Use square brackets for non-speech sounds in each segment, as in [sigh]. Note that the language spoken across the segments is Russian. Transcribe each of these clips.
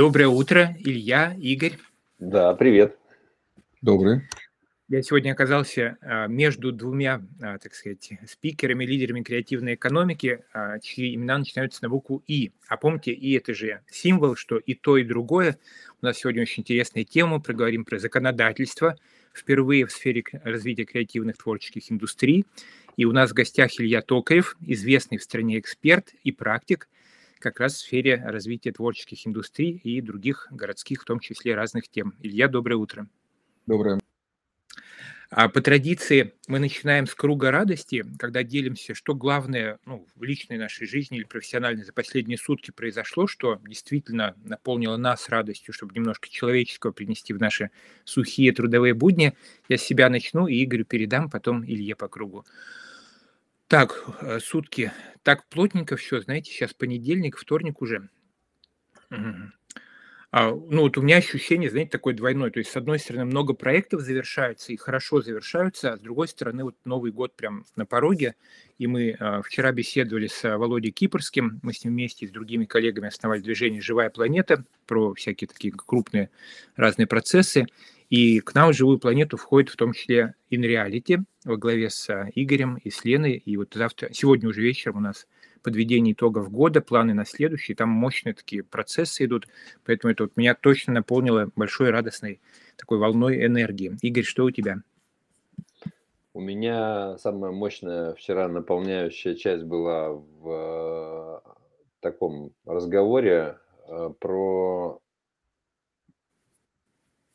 Доброе утро, Илья, Игорь. Да, привет. Добрый. Я сегодня оказался а, между двумя, а, так сказать, спикерами, лидерами креативной экономики, а, чьи имена начинаются на букву «И». А помните, «И» — это же символ, что и то, и другое. У нас сегодня очень интересная тема. Проговорим про законодательство впервые в сфере развития креативных творческих индустрий. И у нас в гостях Илья Токарев, известный в стране эксперт и практик – как раз в сфере развития творческих индустрий и других городских, в том числе разных тем. Илья, доброе утро. Доброе. А по традиции мы начинаем с круга радости, когда делимся, что главное ну, в личной нашей жизни или профессиональной за последние сутки произошло, что действительно наполнило нас радостью, чтобы немножко человеческого принести в наши сухие трудовые будни. Я с себя начну и Игорю передам, потом Илье по кругу. Так, э, сутки. Так плотненько все, знаете, сейчас понедельник, вторник уже. А, ну, вот у меня ощущение, знаете, такое двойное. То есть, с одной стороны, много проектов завершаются и хорошо завершаются, а с другой стороны, вот Новый год прям на пороге. И мы а, вчера беседовали с Володей Кипрским, мы с ним вместе с другими коллегами основали движение «Живая планета» про всякие такие крупные разные процессы. И к нам в живую планету входит в том числе InReality во главе с а, Игорем и с Леной. И вот завтра, сегодня уже вечером у нас подведение итогов года, планы на следующий. Там мощные такие процессы идут. Поэтому это вот меня точно наполнило большой радостной такой волной энергии. Игорь, что у тебя? У меня самая мощная вчера наполняющая часть была в э, таком разговоре э,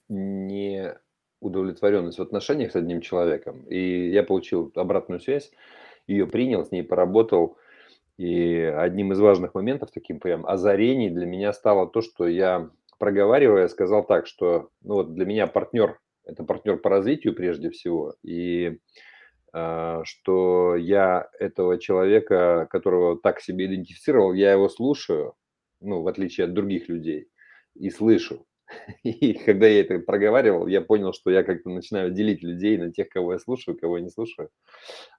про неудовлетворенность в отношениях с одним человеком. И я получил обратную связь, ее принял, с ней поработал. И одним из важных моментов, таким прям озарений для меня стало то, что я, проговаривая, сказал так, что ну вот для меня партнер – это партнер по развитию прежде всего. И э, что я этого человека, которого так себе идентифицировал, я его слушаю, ну, в отличие от других людей, и слышу. [laughs] И когда я это проговаривал, я понял, что я как-то начинаю делить людей на тех, кого я слушаю, кого я не слушаю.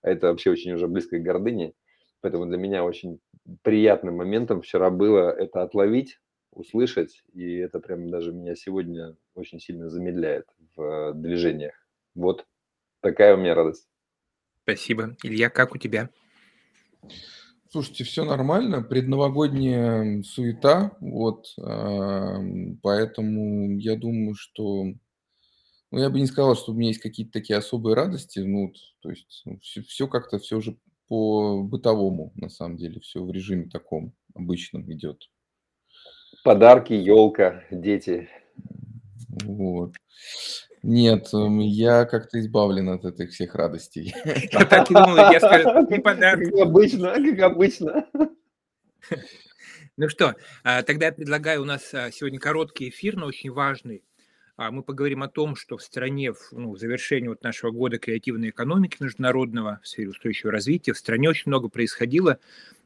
А это вообще очень уже близко к гордыне. Поэтому для меня очень приятным моментом вчера было это отловить, услышать, и это прям даже меня сегодня очень сильно замедляет в движениях. Вот такая у меня радость. Спасибо. Илья, как у тебя? Слушайте, все нормально, предновогодняя суета, вот, поэтому я думаю, что, ну, я бы не сказал, что у меня есть какие-то такие особые радости, ну, то есть ну, все, все как-то все уже по бытовому, на самом деле, все в режиме таком обычном идет. Подарки, елка, дети. Вот. Нет, я как-то избавлен от этих всех радостей. [laughs] Я так и думал, я скажу, не подарок. Как обычно, как обычно. Ну что, а, тогда я предлагаю, у нас а, сегодня короткий эфир, но очень важный. А, мы поговорим о том, что в стране, ну, в завершении вот нашего года креативной экономики международного в сфере устойчивого развития, в стране очень много происходило.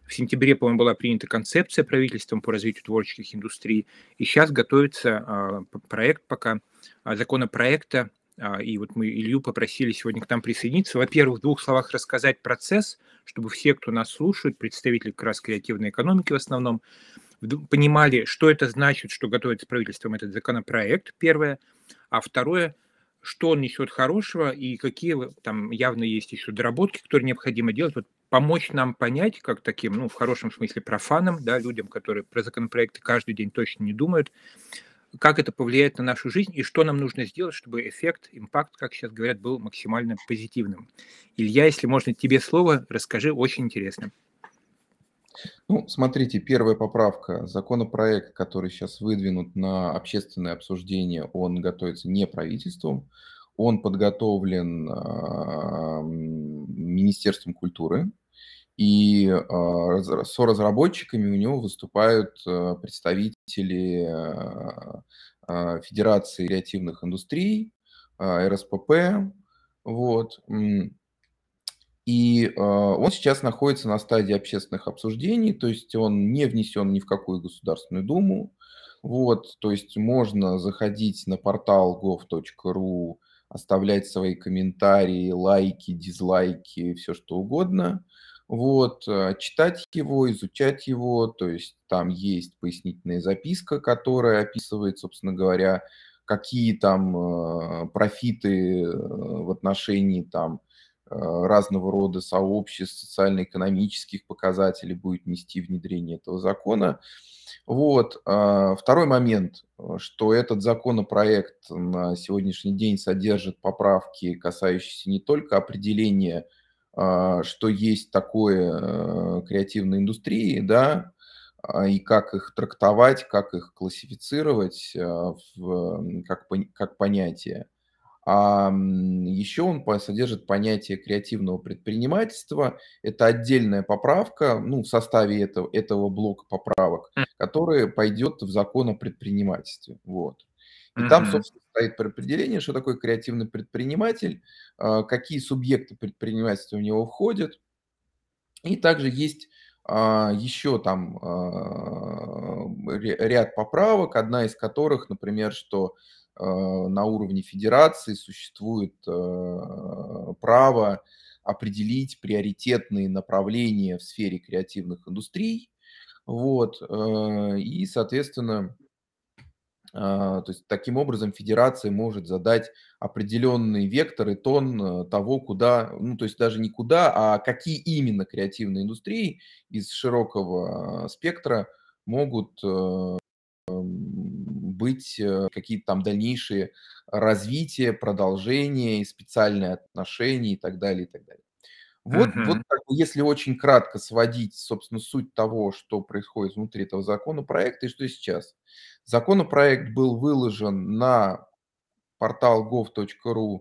В сентябре, по-моему, была принята концепция правительством по развитию творческих индустрий, и сейчас готовится проект пока законопроекта, а, и вот мы Илью попросили сегодня к нам присоединиться. Во-первых, в двух словах рассказать процесс, чтобы все, кто нас слушает, представители как раз креативной экономики в основном, понимали, что это значит, что готовится правительством этот законопроект, первое. А второе, что он несет хорошего и какие там явно есть еще доработки, которые необходимо делать. Вот помочь нам понять, как таким, ну, в хорошем смысле, профанам, да, людям, которые про законопроекты каждый день точно не думают, как это повлияет на нашу жизнь и что нам нужно сделать, чтобы эффект, импакт, как сейчас говорят, был максимально позитивным. Илья, если можно тебе слово, расскажи, очень интересно. Ну, смотрите, первая поправка. Законопроект, который сейчас выдвинут на общественное обсуждение, он готовится не правительством, он подготовлен э, Министерством культуры, и э, с разработчиками у него выступают э, представители э, Федерации креативных индустрий, РСПП. Вот. И он сейчас находится на стадии общественных обсуждений, то есть он не внесен ни в какую Государственную Думу. Вот, то есть можно заходить на портал gov.ru, оставлять свои комментарии, лайки, дизлайки, все что угодно. Вот, э, читать его, изучать его, то есть там есть пояснительная записка, которая описывает, собственно говоря, какие там э, профиты э, в отношении там разного рода сообществ, социально-экономических показателей будет нести внедрение этого закона. Вот. Второй момент, что этот законопроект на сегодняшний день содержит поправки, касающиеся не только определения что есть такое э, креативной индустрии, да, а, и как их трактовать, как их классифицировать а, в, как, как понятие. А еще он содержит понятие креативного предпринимательства. Это отдельная поправка ну, в составе этого, этого блока поправок, которая пойдет в закон о предпринимательстве. Вот. И там, собственно, стоит определение, что такое креативный предприниматель, а, какие субъекты предпринимательства в него входят. И также есть а, еще там а, ряд поправок, одна из которых, например, что на уровне федерации существует право определить приоритетные направления в сфере креативных индустрий. Вот. И, соответственно, то есть таким образом федерация может задать определенный вектор и тон э, того, куда, ну то есть даже не куда, а какие именно креативные индустрии из широкого спектра могут э, быть э, какие-то там дальнейшие развития, продолжения, специальные отношения и так далее, и так далее. Вот, uh-huh. вот как бы, если очень кратко сводить, собственно, суть того, что происходит внутри этого законопроекта и что сейчас. Законопроект был выложен на портал gov.ru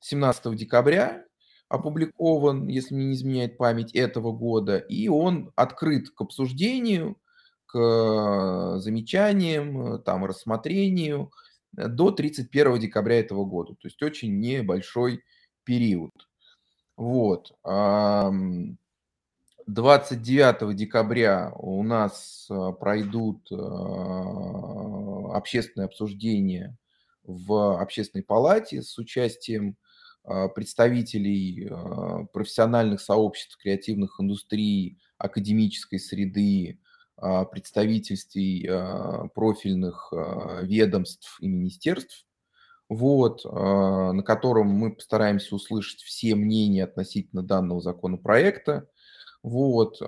17 декабря, опубликован, если мне не изменяет память, этого года, и он открыт к обсуждению, к замечаниям, там, рассмотрению до 31 декабря этого года. То есть очень небольшой период. Вот. 29 декабря у нас а, пройдут а, общественные обсуждения в общественной палате с участием а, представителей профессиональных сообществ креативных индустрий, академической среды, представительствей профильных ведомств и министерств вот, а, на котором мы постараемся услышать все мнения относительно данного законопроекта. Вот,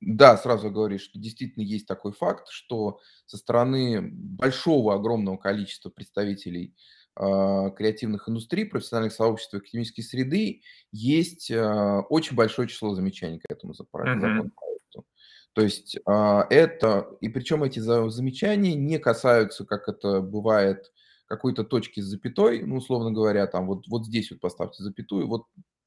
да, сразу говорю, что действительно есть такой факт, что со стороны большого, огромного количества представителей а, креативных индустрий, профессиональных сообществ и академической среды есть а, очень большое число замечаний к этому законопроекту. То есть а, это, и причем эти замечания не касаются, как это бывает, какой-то точки с запятой, ну, условно говоря, там вот, вот здесь вот поставьте запятую, вот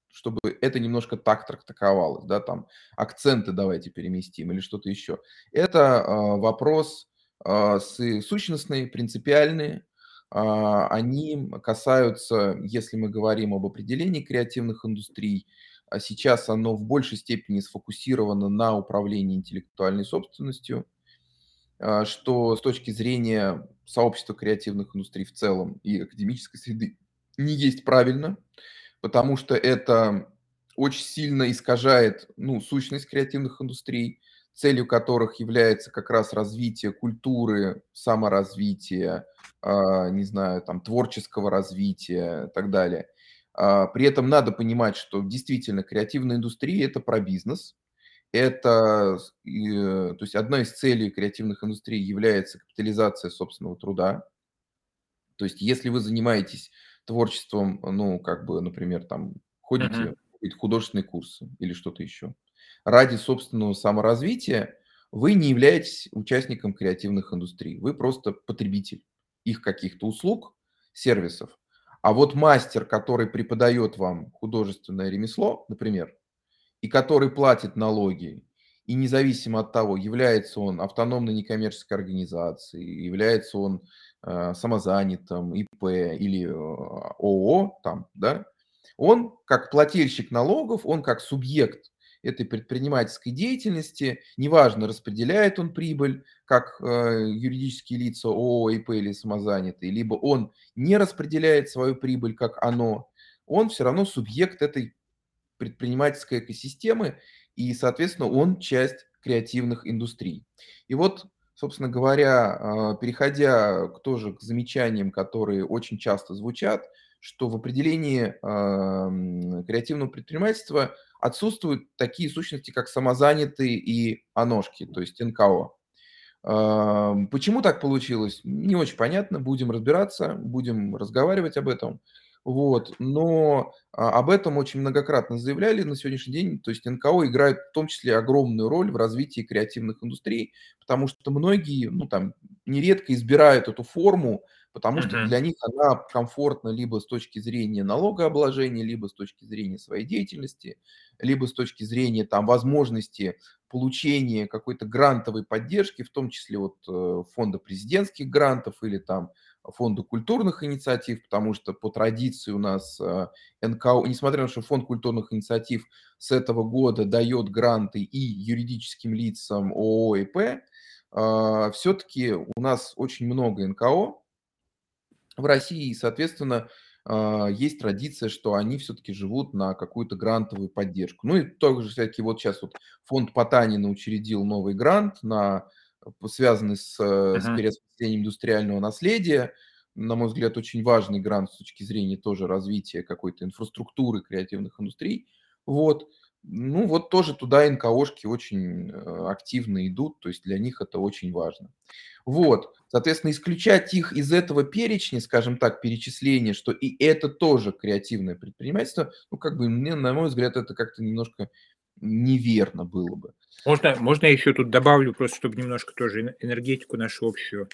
чтобы это немножко так трактовалось, да, там акценты давайте переместим или что-то еще. Это э, вопрос э, сущностный, принципиальный, они касаются, если мы говорим об определении креативных индустрий, а сейчас оно в большей степени сфокусировано на управлении интеллектуальной собственностью, а, что с точки зрения сообщества креативных индустрий в целом и академической среды не есть правильно, потому что это очень сильно искажает ну, сущность креативных индустрий, целью которых является как раз развитие культуры, саморазвития, а, не знаю, там, творческого развития и так далее – при этом надо понимать, что действительно креативная индустрия – это про бизнес. Это, э, то есть одна из целей креативных индустрий является капитализация собственного труда. То есть если вы занимаетесь творчеством, ну, как бы, например, там, ходите uh-huh. художественные курсы или что-то еще, ради собственного саморазвития, вы не являетесь участником креативных индустрий. Вы просто потребитель их каких-то услуг, сервисов. А вот мастер, который преподает вам художественное ремесло, например, и который платит налоги, и независимо от того, является он автономной некоммерческой организацией, является он э, самозанятым, ИП или э, ООО, там, да, он как плательщик налогов, он как субъект этой предпринимательской деятельности, неважно, распределяет он прибыль, как э, юридические лица ООО, ИП или самозанятые, либо он не распределяет свою прибыль, как оно, он все равно субъект этой предпринимательской экосистемы, и, соответственно, он часть креативных индустрий. И вот, собственно говоря, а, переходя к тоже к замечаниям, которые очень часто звучат, что в определении креативного предпринимательства отсутствуют такие сущности, как самозанятые и оножки, то есть НКО. Почему так получилось, не очень понятно. Будем разбираться, будем разговаривать об этом. Вот. Но а, об этом очень многократно заявляли на сегодняшний день. То есть НКО играет в том числе огромную роль в развитии креативных индустрий, потому что многие, ну там, нередко избирают эту форму, потому что для них она комфортна либо с точки зрения налогообложения, либо с точки зрения своей деятельности, либо с точки зрения там возможности получения какой-то грантовой поддержки, в том числе от э, фонда президентских грантов или там фонда культурных инициатив, потому что по традиции у нас э, НКО, несмотря на то, что фонд культурных инициатив с этого года дает гранты и юридическим лицам ООО и П, э, все-таки у нас очень много НКО в России, и, соответственно, э, есть традиция, что они все-таки живут на какую-то грантовую поддержку. Ну и тоже всякие, вот сейчас вот фонд Потанина учредил новый грант на связанный с, uh-huh. с переосмыслением индустриального наследия. На мой взгляд, очень важный грант с точки зрения тоже развития какой-то инфраструктуры креативных индустрий. Вот. Ну вот тоже туда НКОшки очень э, активно идут, то есть для них это очень важно. Вот, соответственно, исключать их из этого перечня, скажем так, перечисления, что и это тоже креативное предпринимательство, ну как бы, мне, на мой взгляд, это как-то немножко неверно было бы. Можно, можно я еще тут добавлю, просто чтобы немножко тоже энергетику нашу общую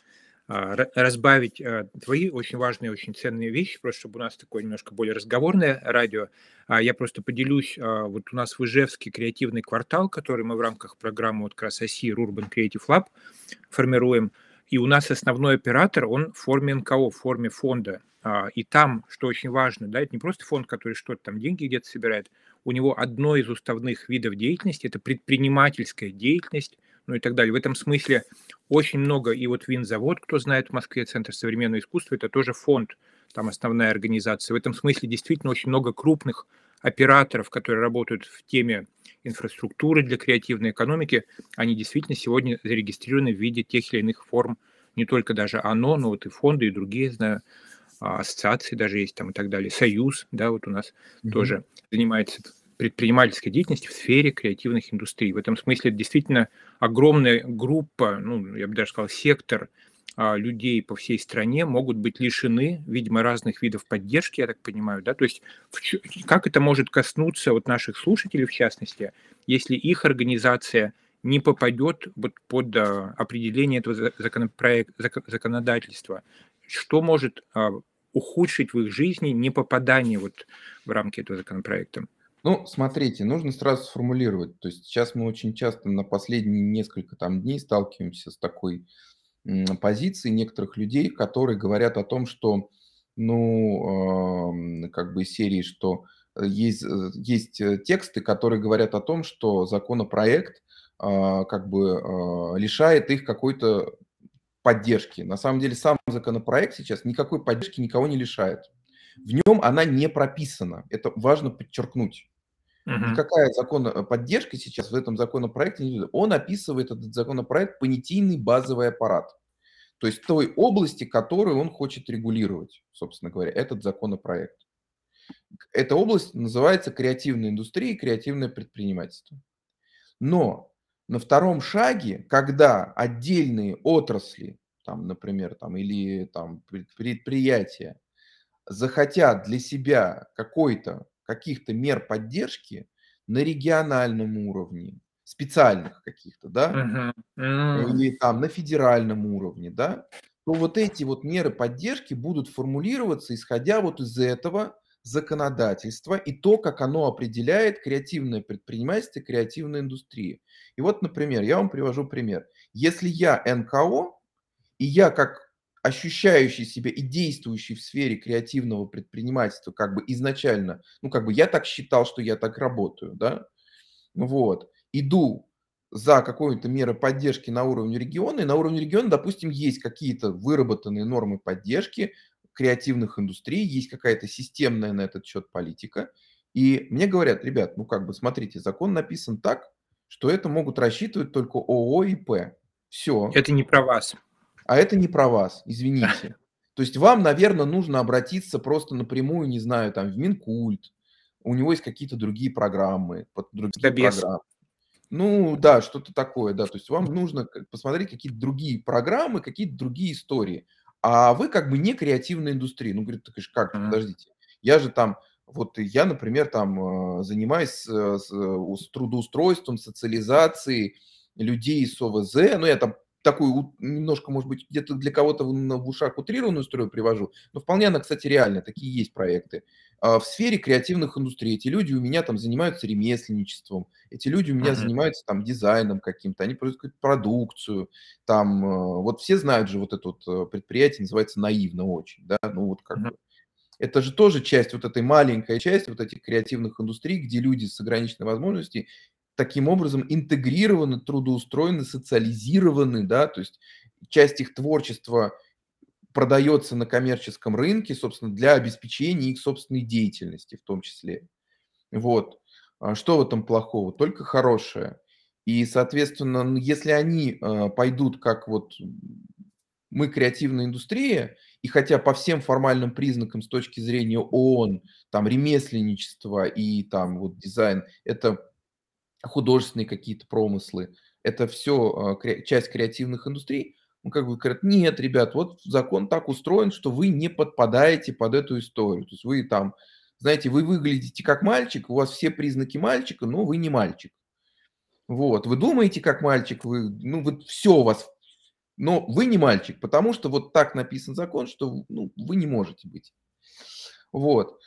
разбавить а, твои очень важные, очень ценные вещи, просто чтобы у нас такое немножко более разговорное радио. А, я просто поделюсь, вот у нас в Ижевске креативный квартал, который мы в рамках программы вот как раз оси Urban Creative Lab формируем, и у нас основной оператор, он в форме НКО, в форме фонда. И там, что очень важно, да, это не просто фонд, который что-то там деньги где-то собирает, у него одно из уставных видов деятельности – это предпринимательская деятельность, ну и так далее. В этом смысле очень много, и вот Винзавод, кто знает в Москве, Центр современного искусства, это тоже фонд, там основная организация. В этом смысле действительно очень много крупных операторов, которые работают в теме инфраструктуры для креативной экономики, они действительно сегодня зарегистрированы в виде тех или иных форм, не только даже ОНО, но вот и фонды, и другие, знаю, а, ассоциации даже есть там и так далее. Союз, да, вот у нас mm-hmm. тоже занимается предпринимательской деятельностью в сфере креативных индустрий. В этом смысле действительно огромная группа, ну, я бы даже сказал, сектор а, людей по всей стране могут быть лишены, видимо, разных видов поддержки, я так понимаю, да, то есть в, как это может коснуться вот наших слушателей, в частности, если их организация не попадет вот под а, определение этого законопроекта, законодательства, что может а, ухудшить в их жизни не попадание вот в рамки этого законопроекта? Ну, смотрите, нужно сразу сформулировать. То есть сейчас мы очень часто на последние несколько там дней сталкиваемся с такой позицией некоторых людей, которые говорят о том, что, ну, э, как бы серии, что есть, э, есть э, тексты, которые говорят о том, что законопроект э, как бы э, лишает их какой-то поддержки. На самом деле сам законопроект сейчас никакой поддержки никого не лишает. В нем она не прописана. Это важно подчеркнуть. Uh-huh. Никакая э, поддержка сейчас в этом законопроекте. Он описывает этот законопроект понятийный базовый аппарат. То есть той области, которую он хочет регулировать, собственно говоря, этот законопроект. Эта область называется креативная индустрия и креативное предпринимательство. Но на втором шаге, когда отдельные отрасли, там, например, там, или там, предприятия захотят для себя какой-то, каких-то мер поддержки на региональном уровне, специальных каких-то, да, uh-huh. или там на федеральном уровне, да, то вот эти вот меры поддержки будут формулироваться, исходя вот из этого законодательства и то, как оно определяет креативное предпринимательство, креативная индустрия. И вот, например, я вам привожу пример. Если я НКО, и я как ощущающий себя и действующий в сфере креативного предпринимательства, как бы изначально, ну, как бы я так считал, что я так работаю, да, вот, иду за какой-то мерой поддержки на уровне региона, и на уровне региона, допустим, есть какие-то выработанные нормы поддержки, креативных индустрий, есть какая-то системная на этот счет политика. И мне говорят: "Ребят, ну, как бы смотрите, закон написан так, что это могут рассчитывать только ООО и П. Всё. Это не про вас. А это не про вас, извините. То есть вам, наверно, нужно обратиться просто напрямую, не знаю, там, в Минкульт. У него есть какие-то другие программы, под другие программы. Ну да, что-то такое, да. То есть вам нужно посмотреть какие-то другие программы, какие-то другие истории. А вы как бы не креативная индустрия. Ну, говорит, так как, подождите. Я же там, вот я, например, там, э, занимаюсь, э, с у с трудоустройством, социализацией людей с ОВЗ. Ну, я там такую немножко, может быть, где-то для кого-то в в ушах утрированную историю привожу, но вполне она, кстати, реальная, такие есть проекты. А, в сфере креативных индустрий эти люди у меня там занимаются ремесленничеством, эти люди у меня Мгм. занимаются там дизайном каким-то, они производят продукцию. Там, э, вот все знают же вот это вот, э, предприятие, называется "Наивно" очень, да. Ну, вот как бы это же тоже часть вот этой маленькая часть вот этих креативных индустрий, где люди с ограниченной возможностью таким образом интегрированы, трудоустроены, социализированы, да. То есть часть их творчества продается на коммерческом рынке, собственно, для обеспечения их собственной деятельности в том числе. Вот. А что в этом плохого? Только хорошее. И, соответственно, если они, э, пойдут как вот мы креативная индустрия, и хотя по всем формальным признакам с точки зрения ООН, там ремесленничество и там вот дизайн- это художественные какие-то промыслы, это всё, э, кре часть креативных индустрий. Ну, как бы говорят: "Нет, ребят, вот закон так устроен, что вы не подпадаете под эту историю. То есть вы там, знаете, вы выглядите как мальчик, у вас все признаки мальчика, но вы не мальчик. Вот. Вы думаете как мальчик, вы, ну, вот всё у вас, но вы не мальчик, потому что вот так написан закон, что, ну, вы не можете быть". Вот.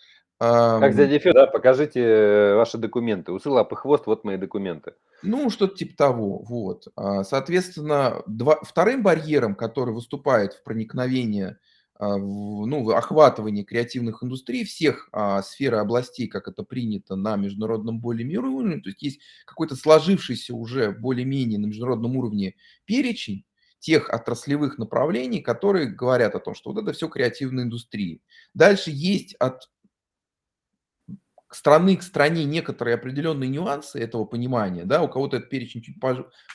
Как дядей Федой, да: "Покажите, э, ваши документы. Усы, лапы, хвост- вот мои документы". Ну, что-то типа того. Вот. А, соответственно, два вторым барьером, который выступает в проникновение, а, в ну, в охватывании креативных индустрий всех, а, сфер и областей, как это принято на международном более-менее уровне, то есть есть какой-то сложившийся уже более-менее на международном уровне перечень тех отраслевых направлений, которые говорят о том, что вот это всё креативные индустрии. Дальше есть от страны к стране некоторые определенные нюансы этого понимания, да. У кого-то этот перечень чуть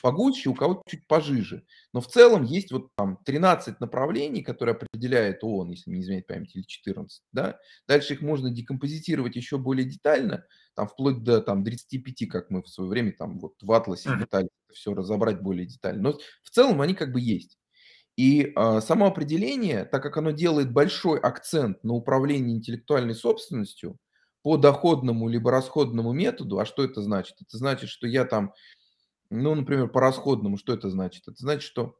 погуще, у кого-то чуть пожиже. Но в целом есть вот там 13 направлений, которые определяет ООН, если не изменяет память, или 14, да. Дальше их можно декомпозитировать еще более детально, там вплоть до там 35, как мы в свое время там вот в атласе пытались всё разобрать более детально. Но в целом они как бы есть. И, а, само определение, так как оно делает большой акцент на управлении интеллектуальной собственностью по доходному либо расходному методу. А что это значит? Это значит, что я там, ну, например, по расходному, что это значит? Это значит, что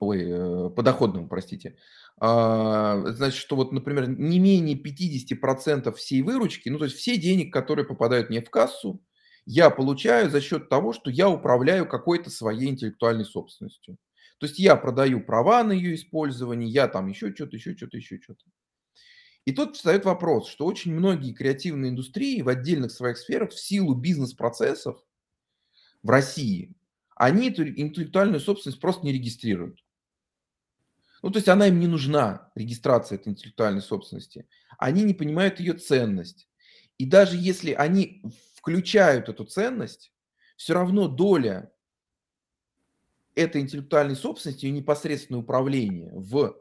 ой, э, по доходному, простите. А, это значит, что вот, например, не менее 50 % всей выручки, ну, то есть все денег, которые попадают мне в кассу, я получаю за счет того, что я управляю какой-то своей интеллектуальной собственностью. То есть я продаю права на ее использование, я там еще чё-то, еще чё-то, еще чё-то. И тут встает вопрос, что очень многие креативные индустрии в отдельных своих сферах в силу бизнес-процессов в России, они эту интеллектуальную собственность просто не регистрируют. Ну, то есть она им не нужна, регистрация этой интеллектуальной собственности. Они не понимают ее ценность. И даже если они включают эту ценность, всё равно доля этой интеллектуальной собственности и непосредственное управление в,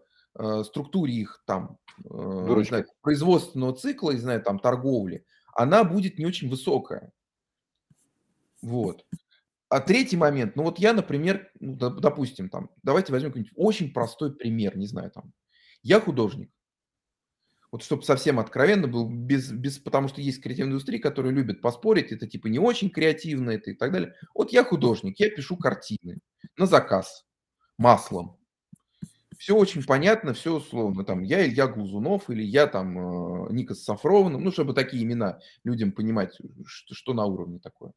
структуре их там, э, знаю, производственного цикла, не знаю, там торговли, она будет не очень высокая. Вот. А третий момент. Ну, вот я, например, ну, доп допустим, там, давайте возьмем какой-нибудь очень простой пример, не знаю, там. Я художник. Вот чтоб совсем откровенно был, без без потому что есть креативные индустрии, которые любят поспорить, это типа не очень креативно, это и так далее. Вот я художник, я пишу картины на заказ маслом. Всё очень понятно, всё условно. Там я Илья Глазунов или я там, э, Никос Сафронов, ну, чтобы такие имена людям понимать, ш что на уровне такое.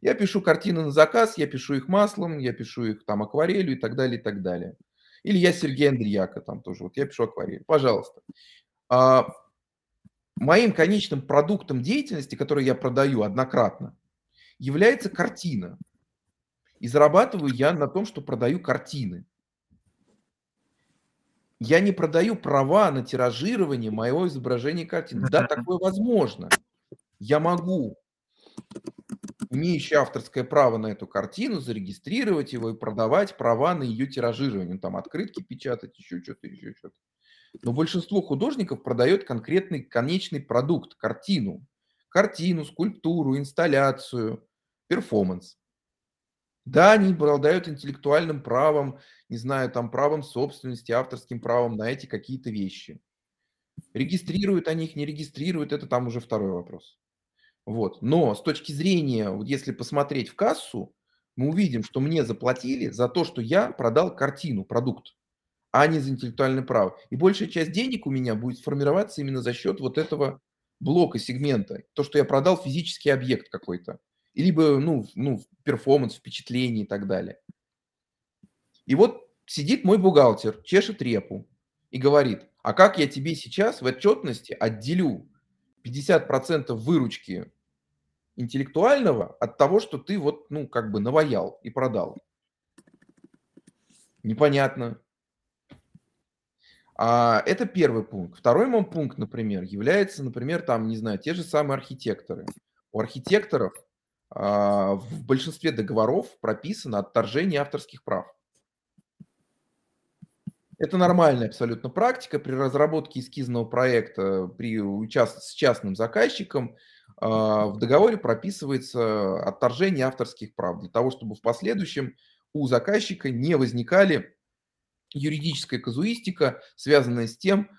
Я пишу картины на заказ, я пишу их маслом, я пишу их там акварелью и так далее, и так далее. Или я Сергей Андреяко там тоже, вот я пишу акварелью. Пожалуйста. А, моим конечным продуктом деятельности, который я продаю однократно, является картина. И зарабатываю я на том, что продаю картины. Я не продаю права на тиражирование моего изображения картины. Да, такое возможно. я могу, имеющий авторское право на эту картину, зарегистрировать его и продавать права на ее тиражирование. Ну, там открытки печатать, еще что-то, еще что-то. Но большинство художников продает конкретный конечный продукт, картину. Картину, скульптуру, инсталляцию, перформанс. Да, они обладают интеллектуальным правом, не знаю, там правом собственности, авторским правом на эти какие-то вещи. Регистрируют они их, не регистрируют, это там уже второй вопрос. Вот. Но с точки зрения, вот если посмотреть в кассу, мы увидим, что мне заплатили за то, что я продал картину, продукт, а не за интеллектуальное право. И большая часть денег у меня будет формироваться именно за счет вот этого блока, сегмента. То, что я продал физический объект какой-то либо, ну, ну, перформанс, впечатление и так далее. И вот сидит мой бухгалтер, чешет репу и говорит, а как я тебе сейчас в отчетности отделю 50% выручки интеллектуального от того, что ты вот, ну, как бы наваял и продал? Непонятно. А, это первый пункт. Второй мой пункт, например, является, например, там, не знаю, те же самые архитекторы. У архитекторов в большинстве договоров прописано отторжение авторских прав. Это нормальная абсолютно практика при разработке эскизного проекта при участ... с частным заказчиком. А, в договоре прописывается отторжение авторских прав для того, чтобы в последующем у заказчика не возникали юридическая казуистика, связанная с тем, а,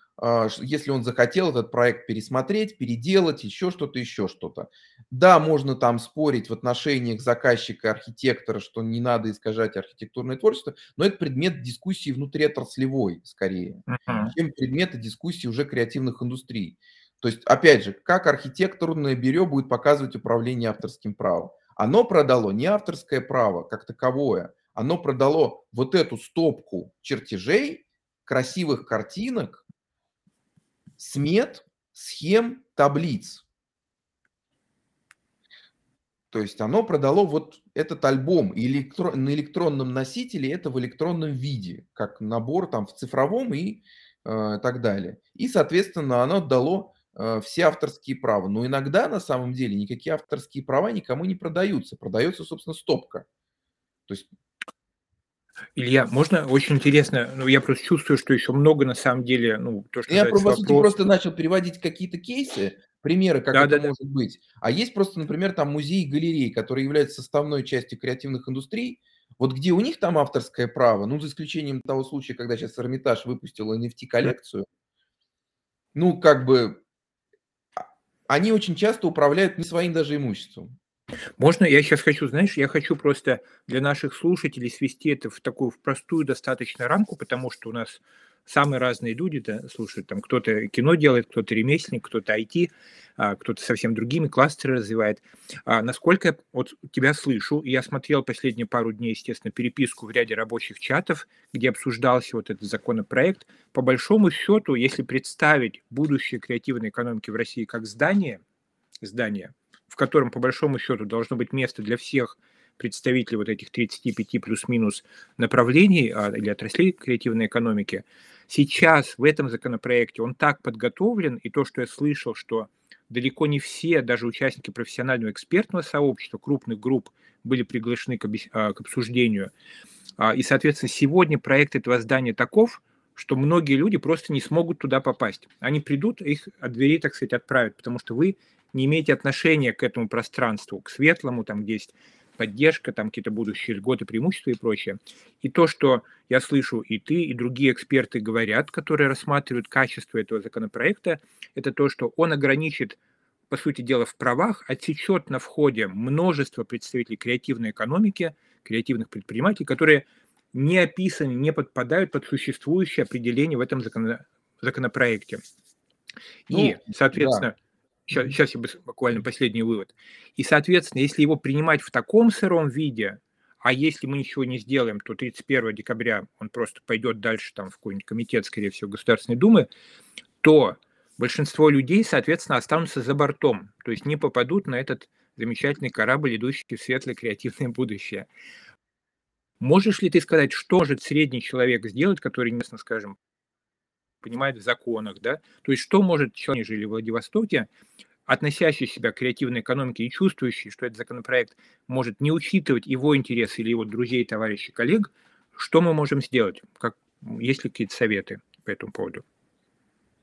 если он захотел этот проект пересмотреть, переделать, еще что-то, еще что-то. Да, можно там спорить в отношениях заказчика архитектора, что не надо искажать архитектурное творчество, но это предмет дискуссии внутриотраслевой скорее, uh-huh. чем предмет дискуссии уже креативных индустрий. То есть, опять же, как архитектурное бюро будет показывать управление авторским правом? Оно продало не авторское право как таковое, оно продало вот эту стопку чертежей, красивых картинок, смет, схем, таблиц. То есть оно продало вот этот альбом электро... на электронном носителе, это в электронном виде, как набор там в цифровом и э, так далее. И, соответственно, оно дало э, все авторские права. Но иногда на самом деле никакие авторские права никому не продаются. Продается, собственно, стопка. То есть Илья, можно очень интересно, ну я просто чувствую, что еще много на самом деле, ну то, что Я по вопрос... сути просто начал переводить какие-то кейсы, примеры, как да, это да, может да. быть. А есть просто, например, там музеи и галереи, которые являются составной частью креативных индустрий, вот где у них там авторское право, ну, за исключением того случая, когда сейчас Эрмитаж выпустил NFT-коллекцию, ну, как бы, а, они очень часто управляют не своим даже имуществом. Можно, я сейчас хочу, знаешь, я хочу просто для наших слушателей свести это в такую в простую достаточно рамку, потому что у нас самые разные люди да, слушают. Там кто-то кино делает, кто-то ремесленник, кто-то IT, а, кто-то совсем другими кластеры развивает. А, насколько я вот тебя слышу, я смотрел последние пару дней, естественно, переписку в ряде рабочих чатов, где обсуждался вот этот законопроект. По большому счету, если представить будущее креативной экономики в России как здание, здание, в котором, по большому счету, должно быть место для всех представителей вот этих 35 плюс-минус направлений а, или отраслей креативной экономики, сейчас в этом законопроекте он так подготовлен, и то, что я слышал, что далеко не все, даже участники профессионального экспертного сообщества, крупных групп, были приглашены к. А, обсуждению. А, и, соответственно, сегодня проект этого здания таков, что многие люди просто не смогут туда попасть. Они придут, их от дверей, так сказать, отправят, потому что вы не имеете отношения к этому пространству, к светлому, там, где есть поддержка, там какие-то будущие льготы, преимущества и прочее. И то, что я слышу и ты, и другие эксперты говорят, которые рассматривают качество этого законопроекта, это то, что он ограничит, по сути дела, в правах, отсечет на входе множество представителей креативной экономики, креативных предпринимателей, которые не описаны, не подпадают под существующее определение в этом законопроекте. И, ну, соответственно, да Сейчас, сейчас я буквально последний вывод. И, соответственно, если его принимать в таком сыром виде, а если мы ничего не сделаем, то 31 декабря он просто пойдет дальше там в какой-нибудь комитет, скорее всего, Государственной Думы, то большинство людей, соответственно, останутся за бортом, то есть не попадут на этот замечательный корабль, идущий в светлое креативное будущее. Можешь ли ты сказать, что может средний человек сделать, который, не скажем, понимает в законах, да, то есть что может человек, жили в Владивостоке, относящий себя к креативной экономике и чувствующий, что этот законопроект может не учитывать его интересы или его друзей, товарищей, коллег, что мы можем сделать? Как, есть ли какие-то советы по этому поводу?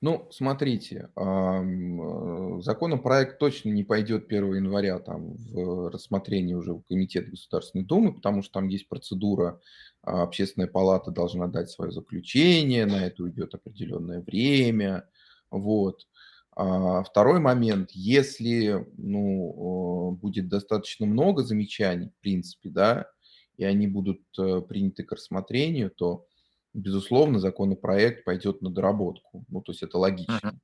Ну, смотрите, э, законопроект точно не пойдет 1 января там, в рассмотрение уже в Комитет Государственной Думы, потому что там есть процедура, а, общественная палата должна дать свое заключение, на это уйдет определенное время. Вот. А второй момент, если ну, э, будет достаточно много замечаний, в принципе, да, и они будут э, приняты к рассмотрению, то безусловно, законопроект пойдет на доработку. Ну, то есть это логично. Uh-huh.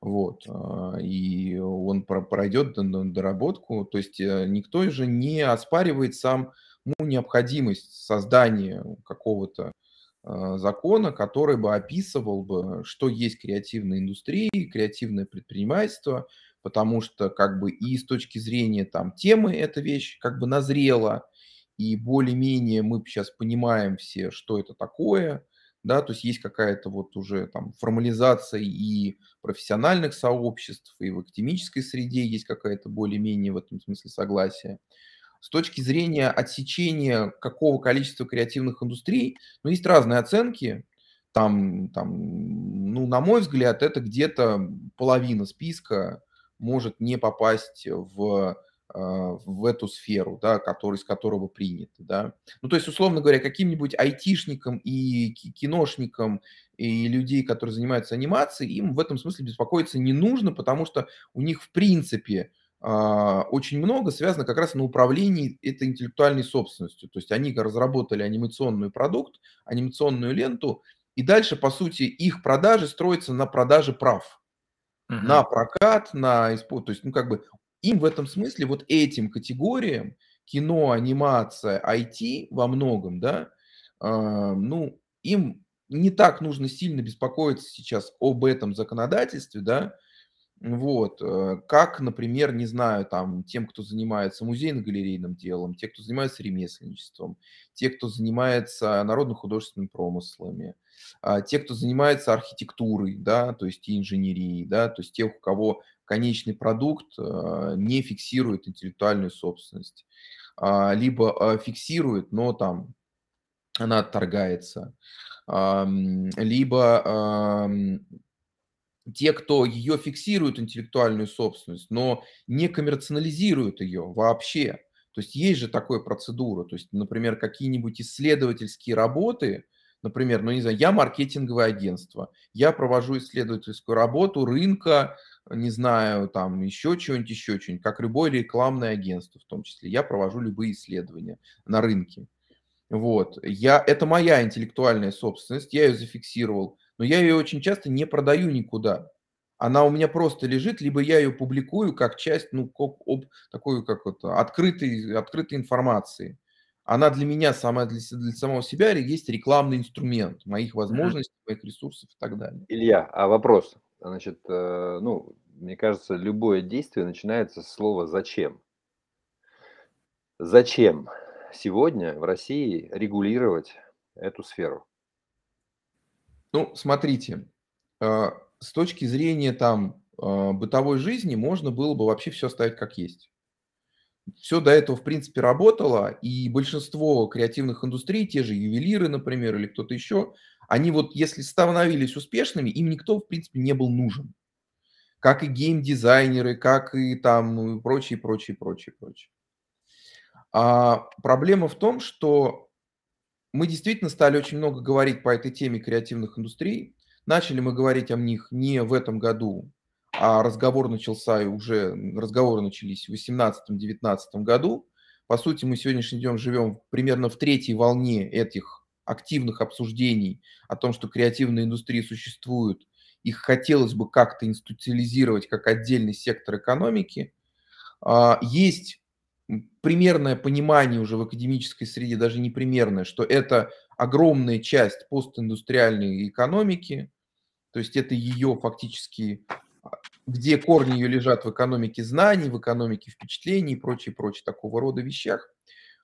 Вот. А, и он пройдет на доработку. То есть э, никто же не оспаривает сам ну, необходимость создания какого-то а, закона, который бы описывал бы, что есть креативная индустрия, креативное предпринимательство, потому что как бы и с точки зрения там темы эта вещь как бы назрела, и более-менее мы сейчас понимаем все, что это такое, да, то есть есть какая-то вот уже там формализация и профессиональных сообществ, и в академической среде есть какая-то более-менее в этом смысле согласие. С точки зрения отсечения какого количества креативных индустрий, ну, есть разные оценки, там, там, ну, на мой взгляд, это где-то половина списка может не попасть в в эту сферу, да, который, из которого принято. Да. Ну, то есть, условно говоря, каким-нибудь айтишникам и киношникам и людей, которые занимаются анимацией, им в этом смысле беспокоиться не нужно, потому что у них, в принципе, а, очень много связано как раз на управлении этой интеллектуальной собственностью. То есть они разработали анимационный продукт, анимационную ленту, и дальше, по сути, их продажи строятся на продаже прав. Uh-huh. На прокат, на... То есть, ну, как бы им в этом смысле, вот этим категориям, кино, анимация, IT во многом, да, э, ну, им не так нужно сильно беспокоиться сейчас об этом законодательстве, да, вот, э, как, например, не знаю, там, тем, кто занимается музейно-галерейным делом, те, кто занимается ремесленничеством, те, кто занимается народно-художественными промыслами, а, те, кто занимается архитектурой, да, то есть и инженерией, да, то есть тех, у кого конечный продукт а, не фиксирует интеллектуальную собственность, а, либо а, фиксирует, но там она отторгается, либо те, кто ее фиксирует, интеллектуальную собственность, но не коммерциализируют ее вообще. То есть есть же такая процедура. То есть, например, какие-нибудь исследовательские работы, например, ну не знаю, я маркетинговое агентство, я провожу исследовательскую работу рынка не знаю, там еще что-нибудь, еще что-нибудь, как любое рекламное агентство в том числе. Я провожу любые исследования на рынке. Вот. Я, это моя интеллектуальная собственность, я ее зафиксировал, но я ее очень часто не продаю никуда. Она у меня просто лежит, либо я ее публикую как часть, ну, как, об, такой, как это, открытой, открытой информации. Она для меня, сама для, для самого себя есть рекламный инструмент моих возможностей, моих ресурсов и так далее. Илья, а вопрос? Значит, э, ну, мне кажется, любое действие начинается с слова «зачем». Зачем сегодня в России регулировать эту сферу? Ну, смотрите, э, с точки зрения там э, бытовой жизни можно было бы вообще все оставить как есть. Все до этого, в принципе, работало, и большинство креативных индустрий, те же ювелиры, например, или кто-то еще, они вот, если становились успешными, им никто, в принципе, не был нужен. Как и геймдизайнеры, как и там ну, прочие, прочие, прочие, прочие. А проблема в том, что мы действительно стали очень много говорить по этой теме креативных индустрий. Начали мы говорить о них не в этом году, а разговор начался и уже разговоры начались в 2018-2019 году. По сути, мы сегодняшний день живем примерно в третьей волне этих активных обсуждений о том, что креативные индустрии существуют, их хотелось бы как-то институциализировать как отдельный сектор экономики. А, есть примерное понимание уже в академической среде, даже не примерное, что это огромная часть постиндустриальной экономики, то есть это ее фактически, а, где корни ее лежат в экономике знаний, в экономике впечатлений и прочее, прочее такого рода вещах.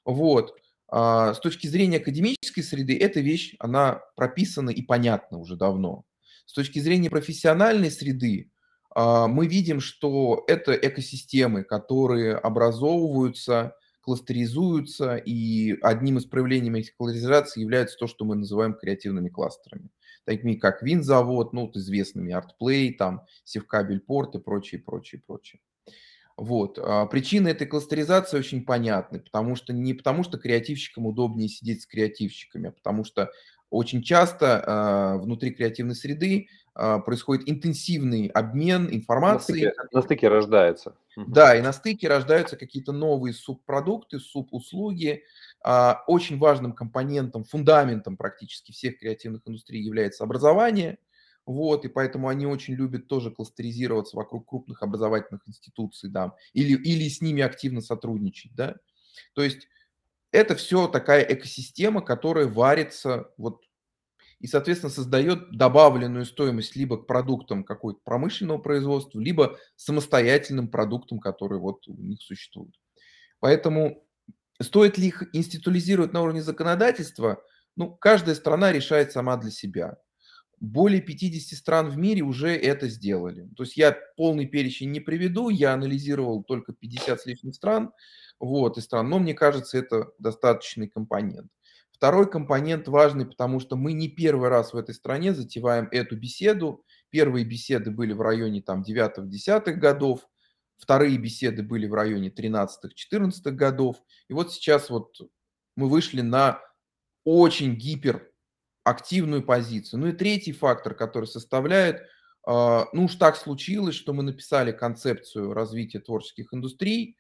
Вот. А, с точки зрения академической среды, эта вещь, она прописана и понятна уже давно. С точки зрения профессиональной среды, мы видим, что это экосистемы, которые образовываются, кластеризуются, и одним из проявлений этих кластеризаций является то, что мы называем креативными кластерами, такими как Винзавод, ну, вот известными ArtPlay, там, Севкабель-Порт и прочее, прочее, прочее. Вот. А причины этой кластеризации очень понятны, потому что не потому что креативщикам удобнее сидеть с креативщиками, а потому что очень часто э, внутри креативной среды происходит интенсивный обмен информацией. На стыке, на стыке рождается. Да, и на стыке рождаются какие-то новые субпродукты, субуслуги. Э, очень важным компонентом, фундаментом практически всех креативных индустрий является образование. Вот, и поэтому они очень любят тоже кластеризироваться вокруг крупных образовательных институций, да, или, или с ними активно сотрудничать, да. То есть это все такая экосистема, которая варится вот и, соответственно, создает добавленную стоимость либо к продуктам какой-то промышленного производства, либо самостоятельным продуктам, которые вот у них существуют. Поэтому стоит ли их институализировать на уровне законодательства? Ну, каждая страна решает сама для себя более 50 стран в мире уже это сделали. То есть я полный перечень не приведу, я анализировал только 50 с лишним стран, вот, и стран, но мне кажется, это достаточный компонент. Второй компонент важный, потому что мы не первый раз в этой стране затеваем эту беседу. Первые беседы были в районе там 9-10 годов, вторые беседы были в районе 13-14 годов. И вот сейчас вот мы вышли на очень гипер активную позицию. Ну и третий фактор, который составляет, а, ну уж так случилось, что мы написали концепцию развития творческих индустрий,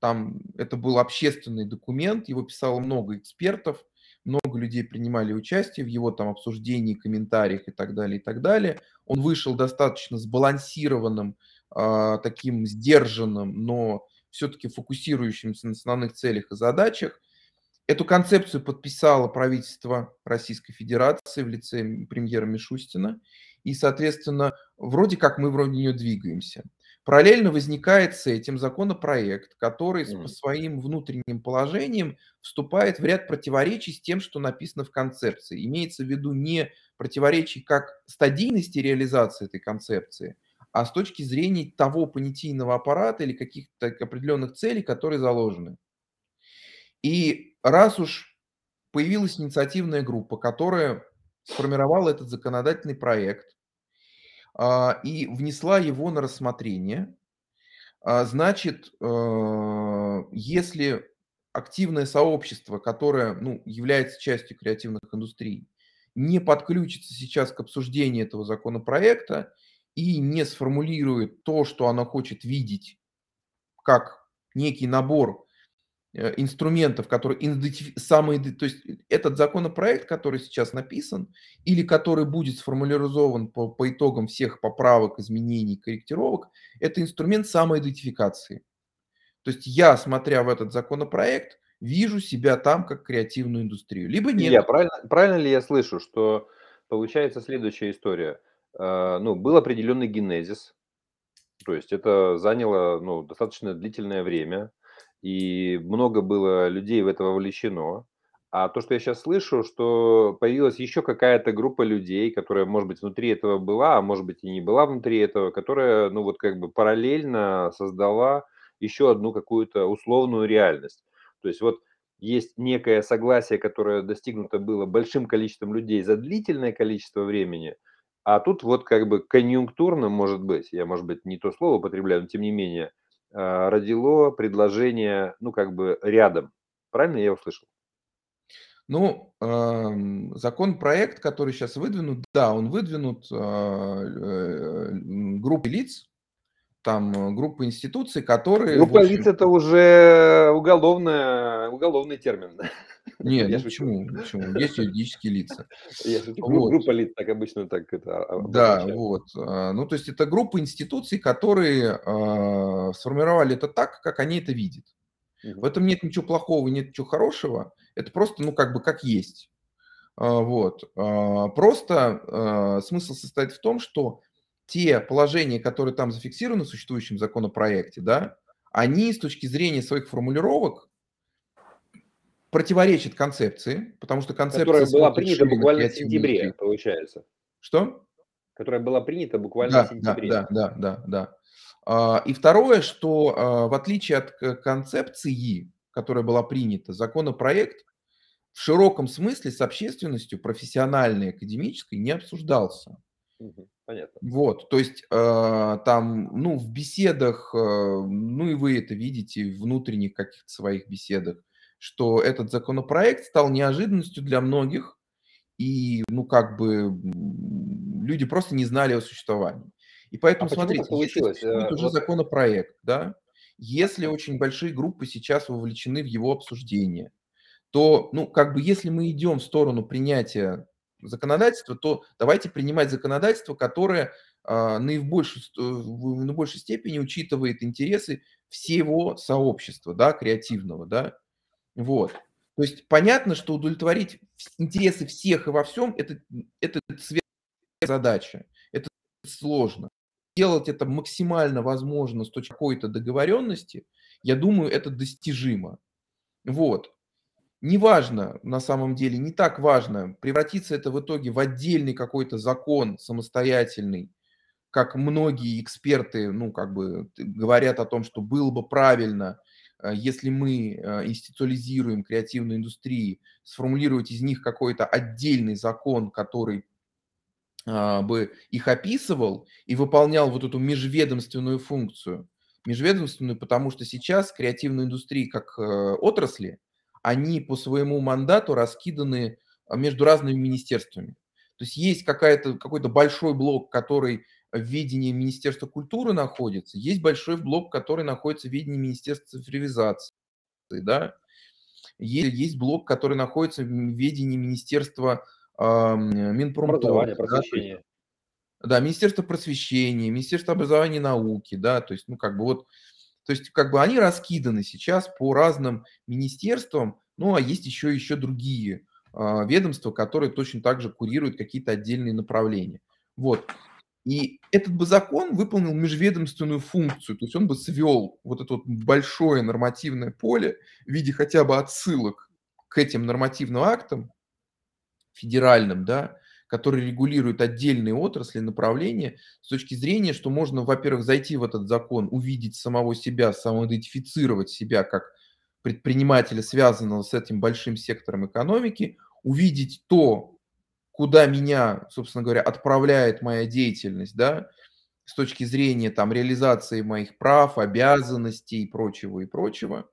там это был общественный документ, его писало много экспертов, много людей принимали участие в его там обсуждении, комментариях и так далее, и так далее. Он вышел достаточно сбалансированным, а, таким сдержанным, но все-таки фокусирующимся на основных целях и задачах. Эту концепцию подписало правительство Российской Федерации в лице премьера Мишустина. И, соответственно, вроде как мы вроде нее двигаемся. Параллельно возникает с этим законопроект, который mm. по своим внутренним положениям вступает в ряд противоречий с тем, что написано в концепции. Имеется в виду не противоречий как стадийности реализации этой концепции, а с точки зрения того понятийного аппарата или каких-то определенных целей, которые заложены. И раз уж появилась инициативная группа, которая сформировала этот законодательный проект и внесла его на рассмотрение, а, значит, э, если активное сообщество, которое ну, является частью креативных индустрий, не подключится сейчас к обсуждению этого законопроекта и не сформулирует то, что оно хочет видеть как некий набор инструментов, которые самые, то есть этот законопроект, который сейчас написан, или который будет сформулирован по, по итогам всех поправок, изменений, корректировок, это инструмент самоидентификации. То есть я, смотря в этот законопроект, вижу себя там как креативную индустрию. Либо нет. Я правильно, правильно ли я слышу, что получается следующая история? Э, ну, был определенный генезис, то есть это заняло ну, достаточно длительное время, и много было людей в это вовлечено. А то, что я сейчас слышу, что появилась еще какая-то группа людей, которая, может быть, внутри этого была, а может быть и не была внутри этого, которая, ну вот как бы параллельно создала еще одну какую-то условную реальность. То есть вот есть некое согласие, которое достигнуто было большим количеством людей за длительное количество времени, а тут вот как бы конъюнктурно, может быть, я, может быть, не то слово употребляю, но тем не менее, родило предложение, ну, как бы рядом. Правильно я услышал? Ну, э, законопроект, который сейчас выдвинут, да, он выдвинут э, э, группой лиц, там э, группа институций, которые... Группа лиц это уже уголовная, уголовный термин. [laughs] Нет, ну почему? [laughs] почему? Есть юридические лица. Шучу. Вот. Группа лиц так обычно так это Да, вот. А, ну, то есть это группа институций, которые э, сформировали это так, как они это видят. Угу. В этом нет ничего плохого, нет ничего хорошего. Это просто, ну, как бы как есть. А, вот. А, просто смысл состоит в том, что те положения, которые там зафиксированы в существующем законопроекте, да, они с точки зрения своих формулировок противоречат концепции, потому что концепция... Которая была принята буквально в сентябре, получается. Что? которая была принята буквально в Да, да, сентябре. да, да, да, да. А, И второе, что а, в отличие от к- концепции, которая была принята, законопроект в широком смысле с общественностью, профессиональной, академической, не обсуждался. Понятно. Вот, то есть э, там, ну, в беседах, э, ну и вы это видите в внутренних каких-то своих беседах, что этот законопроект стал неожиданностью для многих, и, ну, как бы люди просто не знали о существовании. И А поэтому, так смотрите, получилось? существует Э, уже Вот законопроект, да, если очень большие группы сейчас вовлечены в его обсуждение, то, ну, как бы, если мы идем в сторону принятия законодательства, то давайте принимать законодательство, которое а, наибольшей, в наибольшей степени учитывает интересы всего сообщества, да, креативного, да, вот. То есть понятно, что удовлетворить интересы всех и во всем это, это задача, это сложно. Делать это максимально возможно с точки какой-то договоренности, я думаю, это достижимо. Вот. Неважно, на самом деле, не так важно, превратится это в итоге в отдельный какой-то закон самостоятельный, как многие эксперты, ну, как бы говорят о том, что было бы правильно, если мы э, институализируем креативную индустрию, сформулировать из них какой-то отдельный закон, который а, бы их описывал и выполнял вот эту межведомственную функцию. Межведомственную, потому что сейчас креативные индустрии как э, отрасли, они по своему мандату раскиданы а, между разными министерствами. То есть есть какая-то, какой-то большой блок, который в ведении Министерства культуры находится, есть большой блок, который находится в ведении Министерства цифровизации, да, есть, есть блок, который находится в ведении Министерства ам, Минпромторга, да, есть да, Министерство просвещения, Министерство образования и науки, да, то есть, ну, как бы вот, то есть, как бы они раскиданы сейчас по разным министерствам, ну, а есть еще, еще другие а, ведомства, которые точно так же курируют какие-то отдельные направления. Вот. И этот бы закон выполнил межведомственную функцию, то есть он бы свел вот это вот большое нормативное поле в виде хотя бы отсылок к этим нормативным актам, федеральным, да, который регулирует отдельные отрасли, направления, с точки зрения, что можно, во-первых, зайти в этот закон, увидеть самого себя, самоидентифицировать себя как предпринимателя, связанного с этим большим сектором экономики, увидеть то, куда меня, собственно говоря, отправляет моя деятельность, да, с точки зрения там реализации моих прав, обязанностей и прочего, и прочего.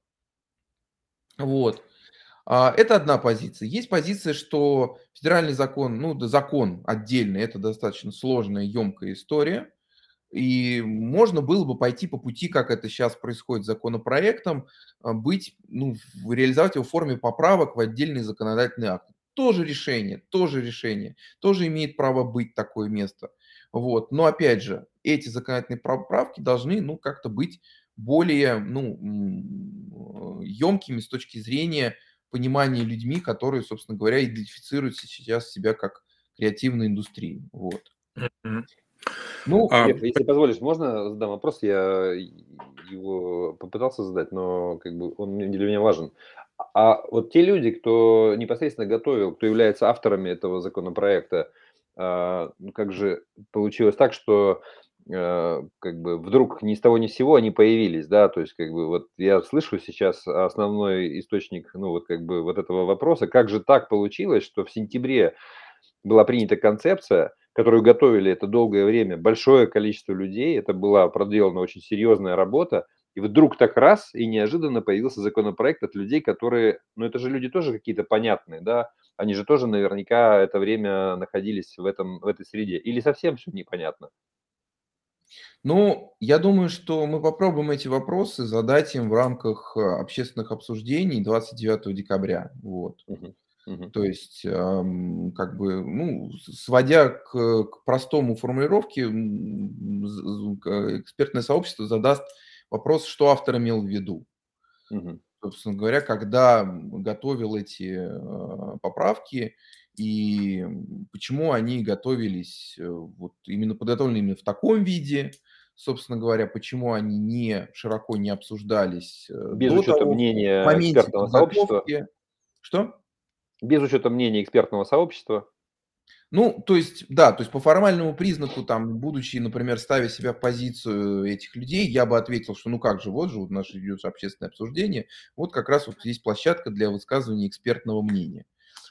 Вот. А, Это одна позиция. Есть позиция, что федеральный закон, ну, да, закон отдельный, это достаточно сложная, емкая история. И можно было бы пойти по пути, как это сейчас происходит с законопроектом, а, быть, ну, реализовать его в форме поправок в отдельный законодательный акт. Тоже решение, тоже решение, тоже имеет право быть такое место. Вот. Но опять же, эти законодательные поправки должны, ну, как-то быть более, ну, емкими с точки зрения понимания людьми, которые, собственно говоря, идентифицируют сейчас себя как креативной индустрией. Вот. Ну, А, если позволишь, можно задам вопрос? Я его попытался задать, но как бы он для меня важен. А вот те люди, кто непосредственно готовил, кто является авторами этого законопроекта, а, ну как же получилось так, что э, как бы вдруг ни с того ни с сего они появились, да, то есть как бы вот я слышу сейчас основной источник, ну вот как бы вот этого вопроса, как же так получилось, что в сентябре была принята концепция, которую готовили это долгое время большое количество людей, это была проделана очень серьезная работа, и вдруг так раз и неожиданно появился законопроект от людей, которые, ну это же люди тоже какие-то понятные, да, они же тоже наверняка это время находились в, этом, в этой среде, или совсем все непонятно? Ну, я думаю, что мы попробуем эти вопросы задать им в рамках э, общественных обсуждений 29 декабря. Вот. Мгм. Мгм. То есть, ам, как бы, ну, сводя к, к простому формулировке, к- экспертное сообщество задаст вопрос, что автор имел в виду. Мгм. собственно говоря, когда готовил эти э, поправки и почему они готовились, э, вот именно подготовлены именно в таком виде, собственно говоря, почему они не широко не обсуждались э, Без до учета того, мнения экспертного сообщества. Что? без учета мнения экспертного сообщества, Ну, то есть, да, то есть по формальному признаку, там, будучи, например, ставя себя в позицию этих людей, я бы ответил, что ну как же, вот же вот наше идет общественное обсуждение, вот как раз вот здесь площадка для высказывания экспертного мнения.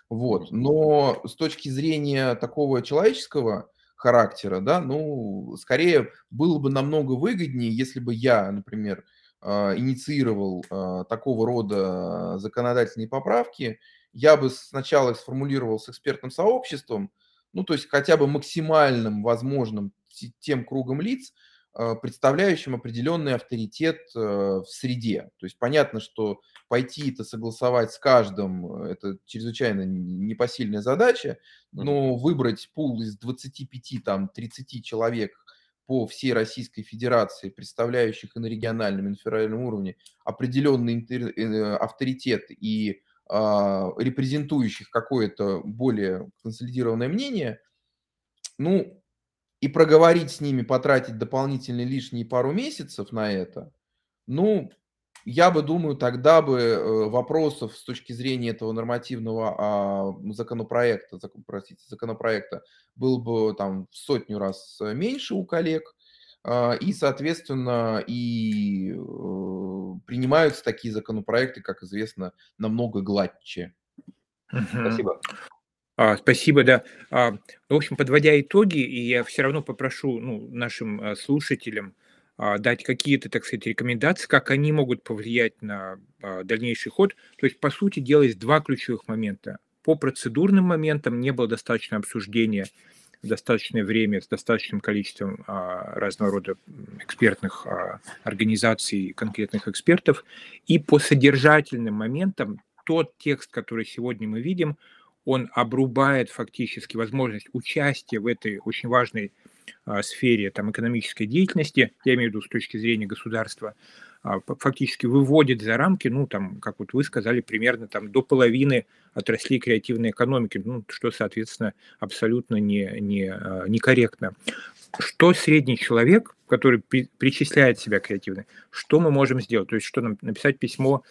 Вот. Но с точки зрения такого человеческого характера, да, ну, скорее было бы намного выгоднее, если бы я, например, а, инициировал а, такого рода законодательные поправки, я бы сначала их сформулировал с экспертным сообществом, ну, то есть хотя бы максимальным возможным тем кругом лиц, а, представляющим определенный авторитет э, в среде. То есть понятно, что пойти это согласовать с каждым, э, это чрезвычайно непосильная задача, но выбрать пул из 25, там, 30 человек по всей Российской Федерации, представляющих и на региональном, и на федеральном уровне определенный э, авторитет и репрезентующих какое-то более консолидированное мнение, ну, и проговорить с ними, потратить дополнительные лишние пару месяцев на это, ну, я бы думаю, тогда бы э, вопросов с точки зрения этого нормативного а, законопроекта, простите, законопроекта было бы там в сотню раз меньше у коллег, а, и, соответственно, и э, принимаются такие законопроекты, как известно, намного гладче. Спасибо. А, спасибо, да. А, в общем, подводя итоги, и я все равно попрошу ну, нашим а, слушателям а, дать какие-то, так сказать, рекомендации, как они могут повлиять на а, дальнейший ход. То есть, по сути, делать два ключевых момента. По процедурным моментам не было достаточно обсуждения достаточное время с достаточным количеством а, разного рода экспертных а, организаций, конкретных экспертов. И по содержательным моментам тот текст, который сегодня мы видим, он обрубает фактически возможность участия в этой очень важной а, сфере там, экономической деятельности, я имею в виду с точки зрения государства, фактически выводит за рамки, ну, там, как вот вы сказали, примерно там до половины отраслей креативной экономики, ну, что, соответственно, абсолютно не, не, а, некорректно. Что средний человек, который при, причисляет себя креативной, что мы можем сделать? То есть, что нам написать письмо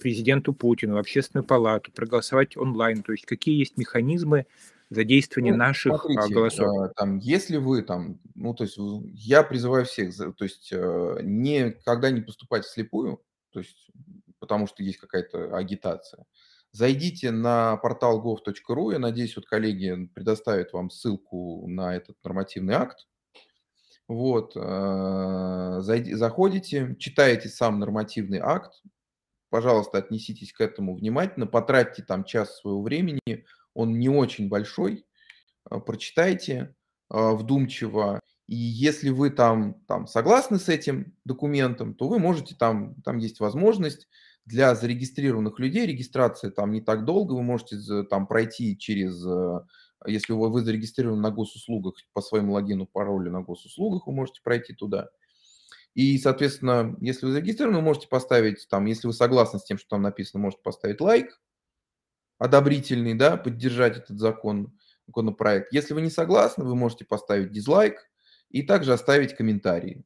президенту Путину, в общественную палату, проголосовать онлайн, то есть, какие есть механизмы задействование ну, наших смотрите, голосов. Там, если вы там, ну, то есть я призываю всех, то есть э, никогда не поступать вслепую, то есть потому что есть какая-то агитация. Зайдите на портал gov.ru, я надеюсь, вот коллеги предоставят вам ссылку на этот нормативный акт. Вот, э, заходите, читаете сам нормативный акт, пожалуйста, отнеситесь к этому внимательно, потратьте там час своего времени, он не очень большой, а, прочитайте а, вдумчиво, и если вы там, там согласны с этим документом, то вы можете там, там есть возможность для зарегистрированных людей, регистрация там не так долго, вы можете там пройти через, а, если вы зарегистрированы на госуслугах по своему логину, паролю на госуслугах, вы можете пройти туда. И, соответственно, если вы зарегистрированы, вы можете поставить там, если вы согласны с тем, что там написано, можете поставить лайк, одобрительный, да, поддержать этот закон, законопроект. Если вы не согласны, вы можете поставить дизлайк и также оставить комментарии.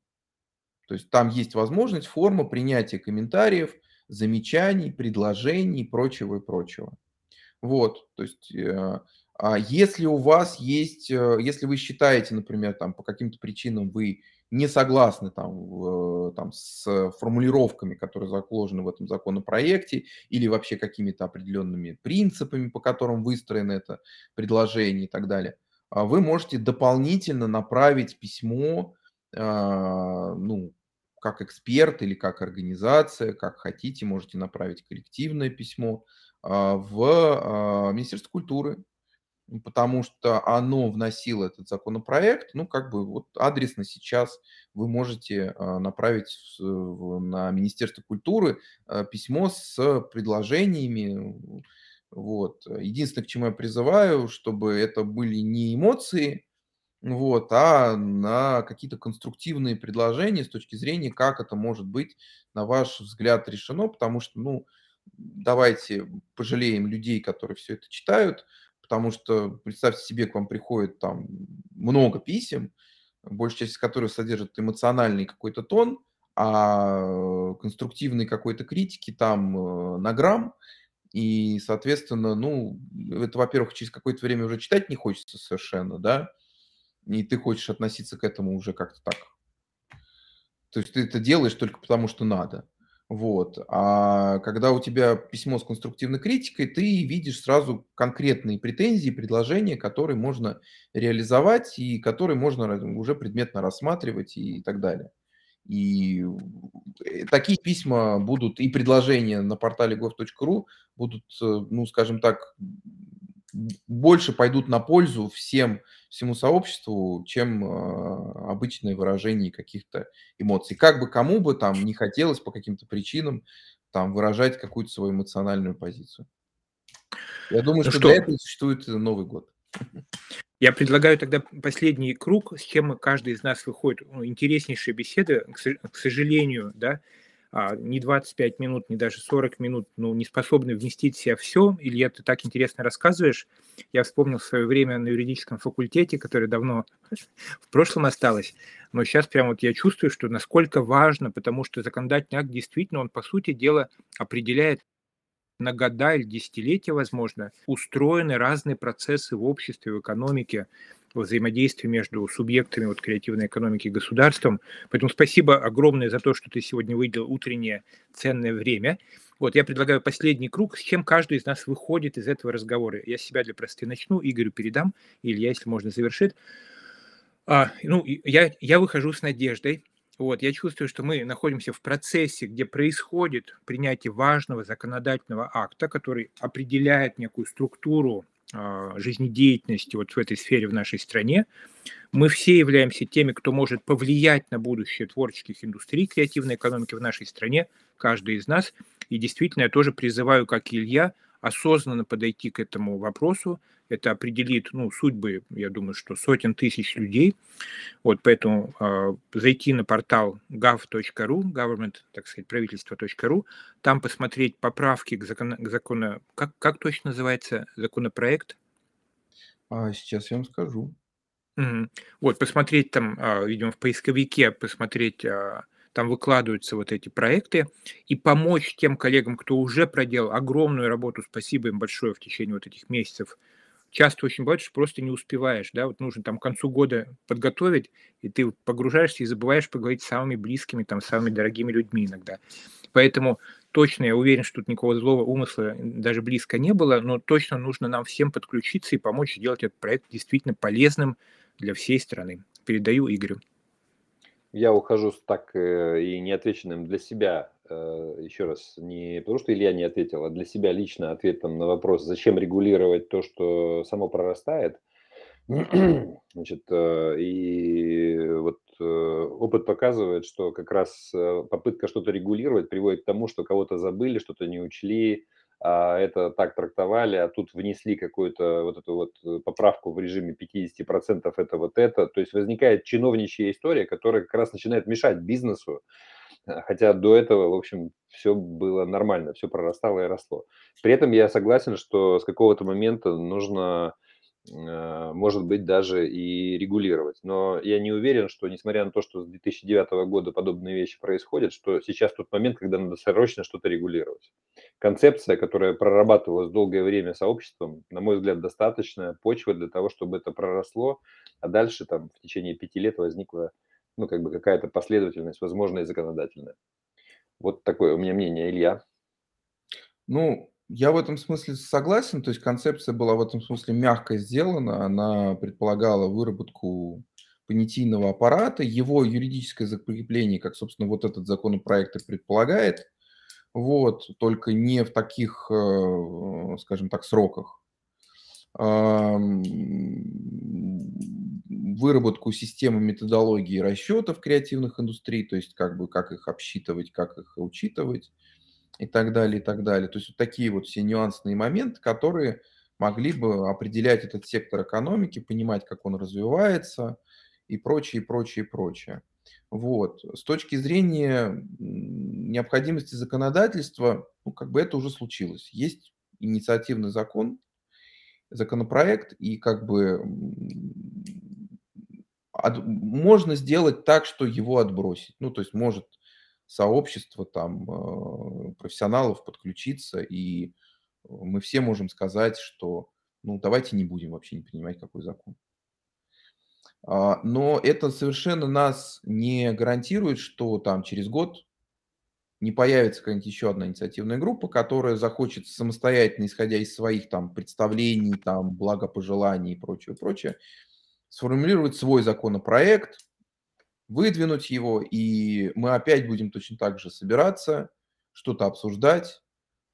То есть там есть возможность, форма принятия комментариев, замечаний, предложений и прочего и прочего. Вот, то есть э, а если у вас есть, э, если вы считаете, например, там по каким-то причинам вы не согласны там, там, с формулировками, которые заложены в этом законопроекте, или вообще какими-то определенными принципами, по которым выстроено это предложение и так далее, а вы можете дополнительно направить письмо, а, ну, как эксперт или как организация, как хотите, можете направить коллективное письмо а, в Министерство культуры, потому что оно вносило этот законопроект, ну, как бы вот адресно сейчас вы можете а, направить на Министерство культуры а, письмо с предложениями. Вот. Единственное, к чему я призываю, чтобы это были не эмоции, вот, а на какие-то конструктивные предложения с точки зрения, как это может быть, на ваш взгляд, решено, потому что, ну, давайте пожалеем людей, которые все это читают, потому что представьте себе, к вам приходит там много писем, большая часть из которых содержит эмоциональный какой-то тон, а конструктивной какой-то критики там э, на грамм, И, соответственно, ну, это, во-первых, через какое-то время уже читать не хочется совершенно, да, и ты хочешь относиться к этому уже как-то так. То есть ты это делаешь только потому, что надо. Вот. А когда у тебя письмо с конструктивной критикой, ты видишь сразу конкретные претензии, предложения, которые можно реализовать и которые можно уже предметно рассматривать и так далее. И э, такие письма будут и предложения на портале gov.ru будут, э, ну, скажем так, больше пойдут на пользу всем, всему сообществу, чем э, обычное выражение каких-то эмоций. Как бы кому бы там не хотелось по каким-то причинам там выражать какую-то свою эмоциональную позицию. Я думаю, ну что, что для этого существует Новый год. Я предлагаю тогда последний круг, с чем каждый из нас выходит. Ну, интереснейшая беседа, к сожалению, да, а, не 25 минут, не даже 40 минут, ну, не способны вместить в себя все. Илья, ты так интересно рассказываешь. Я вспомнил свое время на юридическом факультете, которое давно [laughs] в прошлом осталось. Но сейчас прямо вот я чувствую, что насколько важно, потому что законодательный акт действительно, он, по сути дела, определяет на года или десятилетия, возможно, устроены разные процессы в обществе, в экономике, взаимодействие между субъектами вот, креативной экономики и государством. Поэтому спасибо огромное за то, что ты сегодня выделил утреннее ценное время. Вот, я предлагаю последний круг, с чем каждый из нас выходит из этого разговора. Я себя для простоты начну, Игорю передам, или я, если можно, завершит. А, ну, я, я выхожу с надеждой. Вот, я чувствую, что мы находимся в процессе, где происходит принятие важного законодательного акта, который определяет некую структуру жизнедеятельности вот в этой сфере в нашей стране. Мы все являемся теми, кто может повлиять на будущее творческих индустрий, креативной экономики в нашей стране, каждый из нас. И действительно, я тоже призываю, как и Илья, осознанно подойти к этому вопросу. Это определит ну, судьбы, я думаю, что сотен тысяч людей. Вот поэтому э, зайти на портал gov.ru, government, так сказать, правительство.ру, там посмотреть поправки к, закон, к закону, как, как точно называется законопроект? А, сейчас я вам скажу. Угу. Вот, посмотреть там, э, видимо, в поисковике, посмотреть... Э, там выкладываются вот эти проекты, и помочь тем коллегам, кто уже проделал огромную работу, спасибо им большое в течение вот этих месяцев, часто очень бывает, что просто не успеваешь, да, вот нужно там к концу года подготовить, и ты погружаешься и забываешь поговорить с самыми близкими, там, самыми дорогими людьми иногда. Поэтому точно я уверен, что тут никакого злого умысла даже близко не было, но точно нужно нам всем подключиться и помочь сделать этот проект действительно полезным для всей страны. Передаю Игорю я ухожу с так э, и неотвеченным для себя, еще раз, не потому что Илья не ответил, а для себя лично ответом на вопрос, зачем регулировать то, что само прорастает. [clears throat] Значит, э, и вот опыт показывает, что как раз попытка что-то регулировать приводит к тому, что кого-то забыли, что-то не учли, а это так трактовали, а тут внесли какую-то вот эту вот э, поправку в режиме 50% это вот это. То есть возникает чиновничья история, которая как раз начинает мешать бизнесу, э, хотя до этого, в общем, все было нормально, все прорастало и росло. При этом я согласен, что с какого-то момента нужно Э, может быть, даже и регулировать. Но я не уверен, что, несмотря на то, что с 2009 года подобные вещи происходят, что сейчас тот момент, когда надо срочно что-то регулировать. Концепция, которая прорабатывалась долгое время сообществом, на мой взгляд, достаточная почва для того, чтобы это проросло, а дальше там в течение пяти лет возникла ну, как бы какая-то последовательность, возможно, и законодательная. Вот такое у меня мнение, Илья. Ну, я в этом смысле согласен, то есть концепция была в этом смысле мягко сделана, она предполагала выработку понятийного аппарата, его юридическое закрепление, как, собственно, вот этот законопроект и предполагает, вот, только не в таких, э, скажем так, сроках. Выработку системы методологии расчетов креативных индустрий, то есть как бы как их обсчитывать, как их учитывать и так далее, и так далее. То есть вот такие вот все нюансные моменты, которые могли бы определять этот сектор экономики, понимать, как он развивается и прочее, и прочее, и прочее. Вот. С точки зрения необходимости законодательства, ну, как бы это уже случилось. Есть инициативный закон, законопроект, и как бы можно сделать так, что его отбросить. Ну, то есть может сообщество там э, профессионалов подключиться и мы все можем сказать, что ну давайте не будем вообще не принимать какой закон. А, но это совершенно нас не гарантирует, что там через год не появится какая-нибудь еще одна инициативная группа, которая захочет самостоятельно, исходя из своих там представлений, там благопожеланий и прочее, прочее, сформулировать свой законопроект, выдвинуть его, и мы опять будем точно так же собираться, что-то обсуждать,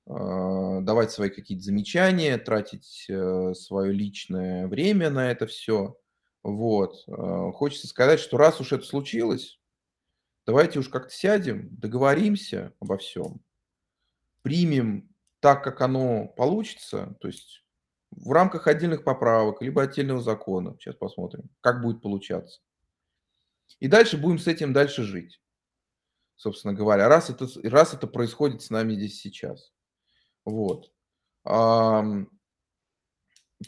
а, давать свои какие-то замечания, тратить э, свое личное время на это все. Вот. А, хочется сказать, что раз уж это случилось, давайте уж как-то сядем, договоримся обо всем, примем так, как оно получится, то есть в рамках отдельных поправок, либо отдельного закона. Сейчас посмотрим, как будет получаться. И дальше будем с этим дальше жить, собственно говоря, раз это, раз это происходит с нами здесь сейчас. Вот.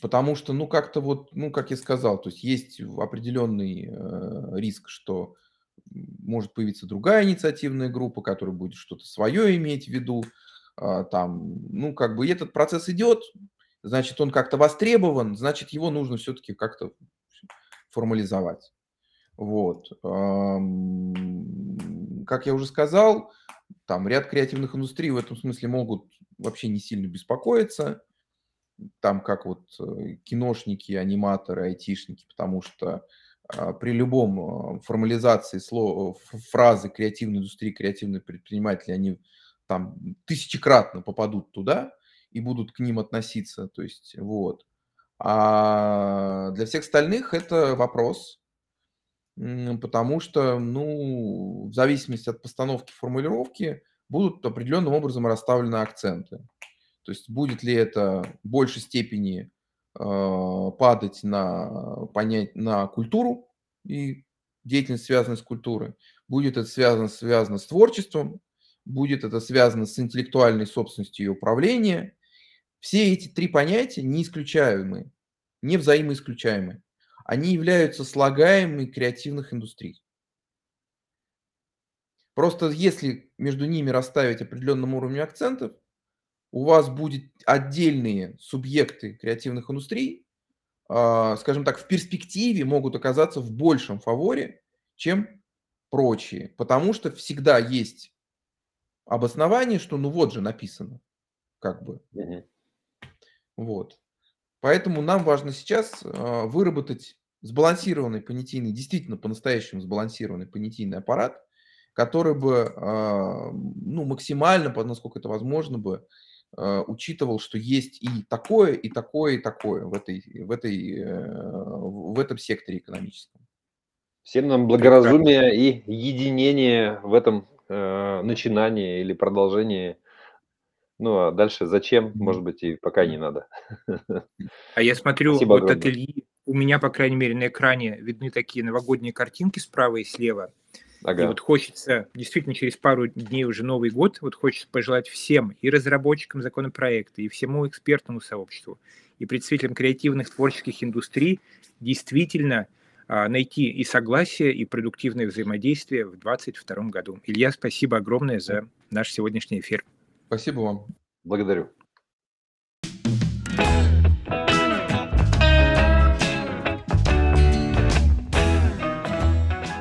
Потому что, ну, как-то вот, ну, как я сказал, то есть есть определенный э, риск, что может появиться другая инициативная группа, которая будет что-то свое иметь в виду, э, там, ну, как бы этот процесс идет, значит, он как-то востребован, значит, его нужно все-таки как-то формализовать. Вот. Как я уже сказал, там ряд креативных индустрий в этом смысле могут вообще не сильно беспокоиться, там как вот э, киношники, аниматоры, айтишники, потому что а, при любом а, формализации слова, фразы креативной индустрии, креативные предприниматели, они там тысячекратно попадут туда и будут к ним относиться, то есть вот. А для всех остальных это вопрос, потому что, ну, в зависимости от постановки формулировки будут определенным образом расставлены акценты. То есть будет ли это в большей степени э, падать на, понять, на культуру и деятельность, связанная с культурой, будет это связано, связано с творчеством, будет это связано с интеллектуальной собственностью и управлением. Все эти три понятия не исключаемые, не взаимоисключаемые они являются слагаемыми креативных индустрий. Просто если между ними расставить определенным уровнем акцентов, у вас будет отдельные субъекты креативных индустрий, а, скажем так, в перспективе могут оказаться в большем фаворе, чем прочие. Потому что всегда есть обоснование, что ну вот же написано, как бы. Вот. Поэтому нам важно сейчас а, выработать сбалансированный понятийный, действительно по-настоящему сбалансированный понятийный аппарат, который бы а, ну, максимально, насколько это возможно бы, а, учитывал, что есть и такое, и такое, и такое в, этой, в, этой, э, в этом секторе экономическом. Всем нам благоразумие и единение в этом э, начинании или продолжении ну, а дальше зачем, может быть, и пока не надо. А я смотрю, Спасибо вот огромное. от Ильи, у меня, по крайней мере, на экране видны такие новогодние картинки справа и слева. Ага. И вот хочется, действительно, через пару дней уже Новый год, вот хочется пожелать всем, и разработчикам законопроекта, и всему экспертному сообществу, и представителям креативных творческих индустрий действительно а, найти и согласие, и продуктивное взаимодействие в 2022 году. Илья, спасибо огромное за наш сегодняшний эфир. Спасибо вам. Благодарю.